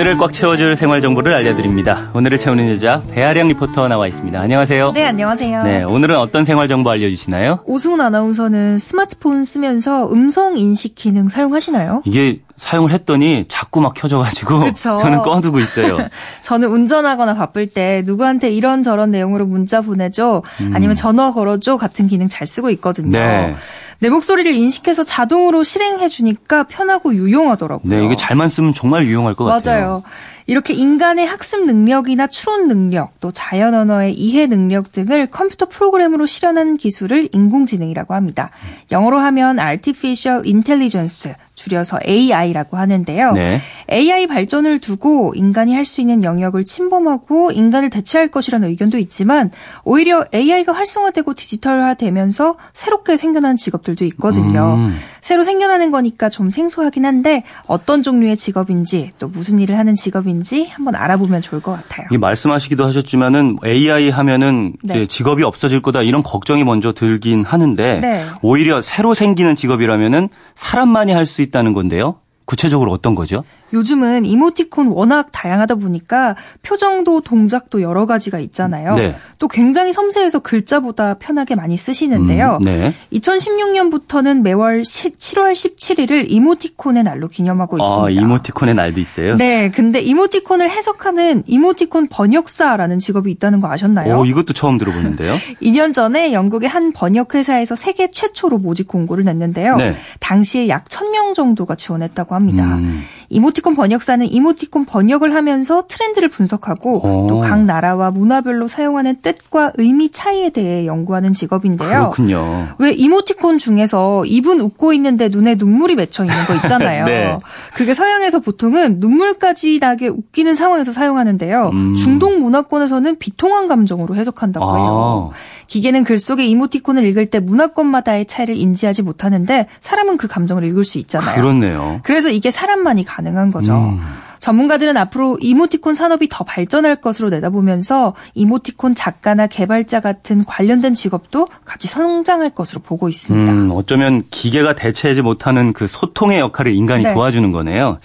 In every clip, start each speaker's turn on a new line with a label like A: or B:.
A: 오늘을 꽉 채워줄 생활 정보를 알려드립니다. 오늘을 채우는 여자 배아량 리포터 나와 있습니다. 안녕하세요.
B: 네, 안녕하세요.
A: 네, 오늘은 어떤 생활 정보 알려주시나요?
B: 오승훈 아나운서는 스마트폰 쓰면서 음성 인식 기능 사용하시나요?
A: 이게 사용을 했더니 자꾸 막 켜져가지고
B: 그쵸.
A: 저는 꺼두고 있어요.
B: 저는 운전하거나 바쁠 때 누구한테 이런 저런 내용으로 문자 보내줘 아니면 전화 걸어줘 같은 기능 잘 쓰고 있거든요.
A: 음. 네.
B: 내 목소리를 인식해서 자동으로 실행해 주니까 편하고 유용하더라고요.
A: 네, 이게 잘만 쓰면 정말 유용할 것 같아요.
B: 맞아요. 이렇게 인간의 학습 능력이나 추론 능력, 또 자연 언어의 이해 능력 등을 컴퓨터 프로그램으로 실현한 기술을 인공지능이라고 합니다. 영어로 하면 Artificial Intelligence, 줄여서 AI라고 하는데요.
A: 네.
B: AI 발전을 두고 인간이 할 수 있는 영역을 침범하고 인간을 대체할 것이라는 의견도 있지만 오히려 AI가 활성화되고 디지털화되면서 새롭게 생겨난 직업들도 있거든요.
A: 음.
B: 새로 생겨나는 거니까 좀 생소하긴 한데 어떤 종류의 직업인지 또 무슨 일을 하는 직업인지 한번 알아보면 좋을 것 같아요.
A: 이 말씀하시기도 하셨지만은 AI 하면은
B: 네.
A: 직업이 없어질 거다 이런 걱정이 먼저 들긴 하는데
B: 네.
A: 오히려 새로 생기는 직업이라면은 사람만이 할 수 있다는 건데요. 구체적으로 어떤 거죠?
B: 요즘은 이모티콘 워낙 다양하다 보니까 표정도 동작도 여러 가지가 있잖아요.
A: 네.
B: 또 굉장히 섬세해서 글자보다 편하게 많이 쓰시는데요.
A: 음, 네.
B: 2016년부터는 매월 7월 17일을 이모티콘의 날로 기념하고 있습니다.
A: 아, 이모티콘의 날도 있어요.
B: 네, 근데 이모티콘을 해석하는 이모티콘 번역사라는 직업이 있다는 거 아셨나요?
A: 오, 이것도 처음 들어보는데요.
B: 2년 전에 영국의 한 번역 회사에서 세계 최초로 모집 공고를 냈는데요.
A: 네.
B: 당시에 약 1000명 정도가 지원했다고 합니다.
A: 음.
B: 이모티콘 번역사는 이모티콘 번역을 하면서 트렌드를 분석하고
A: 오.
B: 또각 나라와 문화별로 사용하는 뜻과 의미 차이에 대해 연구하는 직업인데요.
A: 그렇군요.
B: 왜 이모티콘 중에서 입은 웃고 있는데 눈에 눈물이 맺혀 있는 거 있잖아요.
A: 네.
B: 그게 서양에서 보통은 눈물까지 나게 웃기는 상황에서 사용하는데요.
A: 음.
B: 중동 문화권에서는 비통한 감정으로 해석한다고 해요.
A: 아.
B: 기계는 글 속에 이모티콘을 읽을 때 문화권마다의 차이를 인지하지 못하는데 사람은 그 감정을 읽을 수 있잖아요.
A: 그렇네요.
B: 그래서 이게 사람만이 가능한 거죠.
A: 음.
B: 전문가들은 앞으로 이모티콘 산업이 더 발전할 것으로 내다보면서 이모티콘 작가나 개발자 같은 관련된 직업도 같이 성장할 것으로 보고 있습니다.
A: 음, 어쩌면 기계가 대체하지 못하는 그 소통의 역할을 인간이
B: 네.
A: 도와주는 거네요.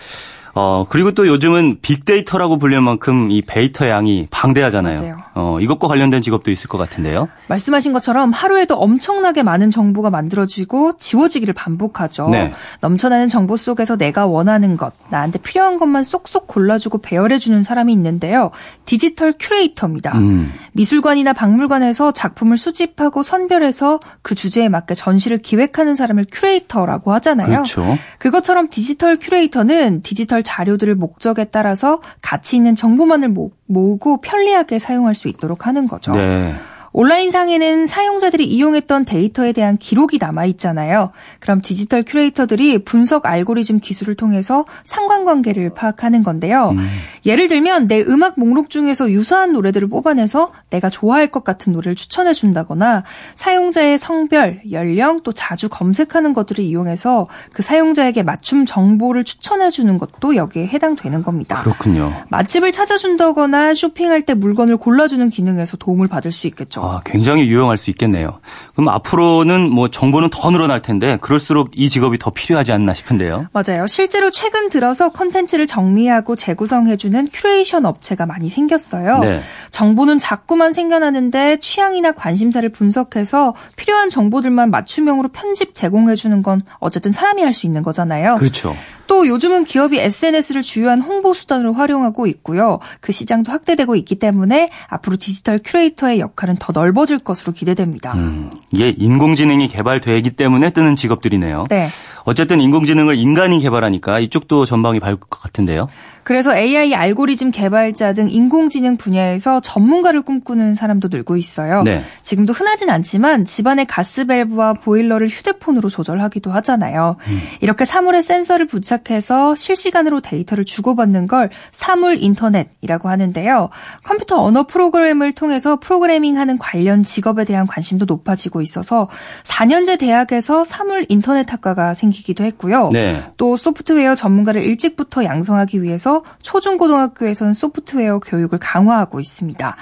A: 어, 그리고 또 요즘은 빅데이터라고 불릴 만큼 이 데이터 양이 방대하잖아요.
B: 맞아요.
A: 어, 이것과 관련된 직업도 있을 것 같은데요.
B: 말씀하신 것처럼 하루에도 엄청나게 많은 정보가 만들어지고 지워지기를 반복하죠.
A: 네.
B: 넘쳐나는 정보 속에서 내가 원하는 것, 나한테 필요한 것만 쏙쏙 골라주고 배열해주는 사람이 있는데요. 디지털 큐레이터입니다.
A: 음.
B: 미술관이나 박물관에서 작품을 수집하고 선별해서 그 주제에 맞게 전시를 기획하는 사람을 큐레이터라고 하잖아요.
A: 그렇죠.
B: 그것처럼 디지털 큐레이터는 디지털 자료들을 목적에 따라서 가치 있는 정보만을 모- 모으고 편리하게 사용할 수 있도록 하는 거죠.
A: 네.
B: 온라인 상에는 사용자들이 이용했던 데이터에 대한 기록이 남아 있잖아요. 그럼 디지털 큐레이터들이 분석 알고리즘 기술을 통해서 상관관계를 파악하는 건데요.
A: 음.
B: 예를 들면 내 음악 목록 중에서 유사한 노래들을 뽑아내서 내가 좋아할 것 같은 노래를 추천해 준다거나 사용자의 성별, 연령, 또 자주 검색하는 것들을 이용해서 그 사용자에게 맞춤 정보를 추천해 주는 것도 여기에 해당되는 겁니다.
A: 그렇군요.
B: 맛집을 찾아준다거나 쇼핑할 때 물건을 골라주는 기능에서 도움을 받을 수 있겠죠.
A: 아, 굉장히 유용할 수 있겠네요. 그럼 앞으로는 뭐 정보는 더 늘어날 텐데 그럴수록 이 직업이 더 필요하지 않나 싶은데요.
B: 맞아요. 실제로 최근 들어서 컨텐츠를 정리하고 재구성해주는 큐레이션 업체가 많이 생겼어요.
A: 네.
B: 정보는 자꾸만 생겨나는데 취향이나 관심사를 분석해서 필요한 정보들만 맞춤형으로 편집 제공해주는 건 어쨌든 사람이 할 수 있는 거잖아요.
A: 그렇죠.
B: 또 요즘은 기업이 SNS를 주요한 홍보 수단으로 활용하고 있고요. 그 시장도 확대되고 있기 때문에 앞으로 디지털 큐레이터의 역할은 더 넓어질 것으로 기대됩니다.
A: 음, 이게 인공지능이 개발되기 때문에 뜨는 직업들이네요.
B: 네.
A: 어쨌든 인공지능을 인간이 개발하니까 이쪽도 전방이 밝을 것 같은데요.
B: 그래서 AI 알고리즘 개발자 등 인공지능 분야에서 전문가를 꿈꾸는 사람도 늘고 있어요.
A: 네.
B: 지금도 흔하진 않지만 집안의 가스밸브와 보일러를 휴대폰으로 조절하기도 하잖아요.
A: 음.
B: 이렇게 사물에 센서를 부착해서 실시간으로 데이터를 주고받는 걸 사물 인터넷이라고 하는데요. 컴퓨터 언어 프로그램을 통해서 프로그래밍하는 관련 직업에 대한 관심도 높아지고 있어서 4년제 대학에서 사물 인터넷 학과가 생기기도 했고요.
A: 네.
B: 또 소프트웨어 전문가를 일찍부터 양성하기 위해서 초중고등학교에서는 소프트웨어 교육을 강화하고 있습니다.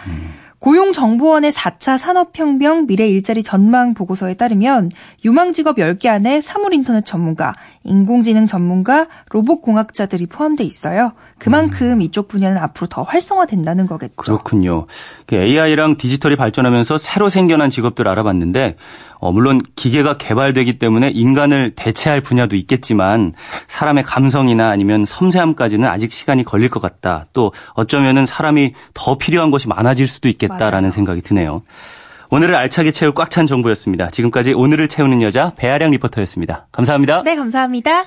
B: 고용정보원의 4차 산업혁명 미래 일자리 전망 보고서에 따르면 유망직업 10개 안에 사물인터넷 전문가, 인공지능 전문가, 로봇공학자들이 포함돼 있어요. 그만큼 음. 이쪽 분야는 앞으로 더 활성화된다는 거겠죠.
A: 그렇군요. AI랑 디지털이 발전하면서 새로 생겨난 직업들 알아봤는데 어, 물론 기계가 개발되기 때문에 인간을 대체할 분야도 있겠지만 사람의 감성이나 아니면 섬세함까지는 아직 시간이 걸릴 것 같다. 또 어쩌면은 사람이 더 필요한 것이 많아질 수도 있겠 다라는 맞아요. 생각이 드네요. 오늘을 알차게 채울 꽉 찬 정보였습니다. 지금까지 오늘을 채우는 여자 배아량 리포터였습니다. 감사합니다.
B: 네, 감사합니다.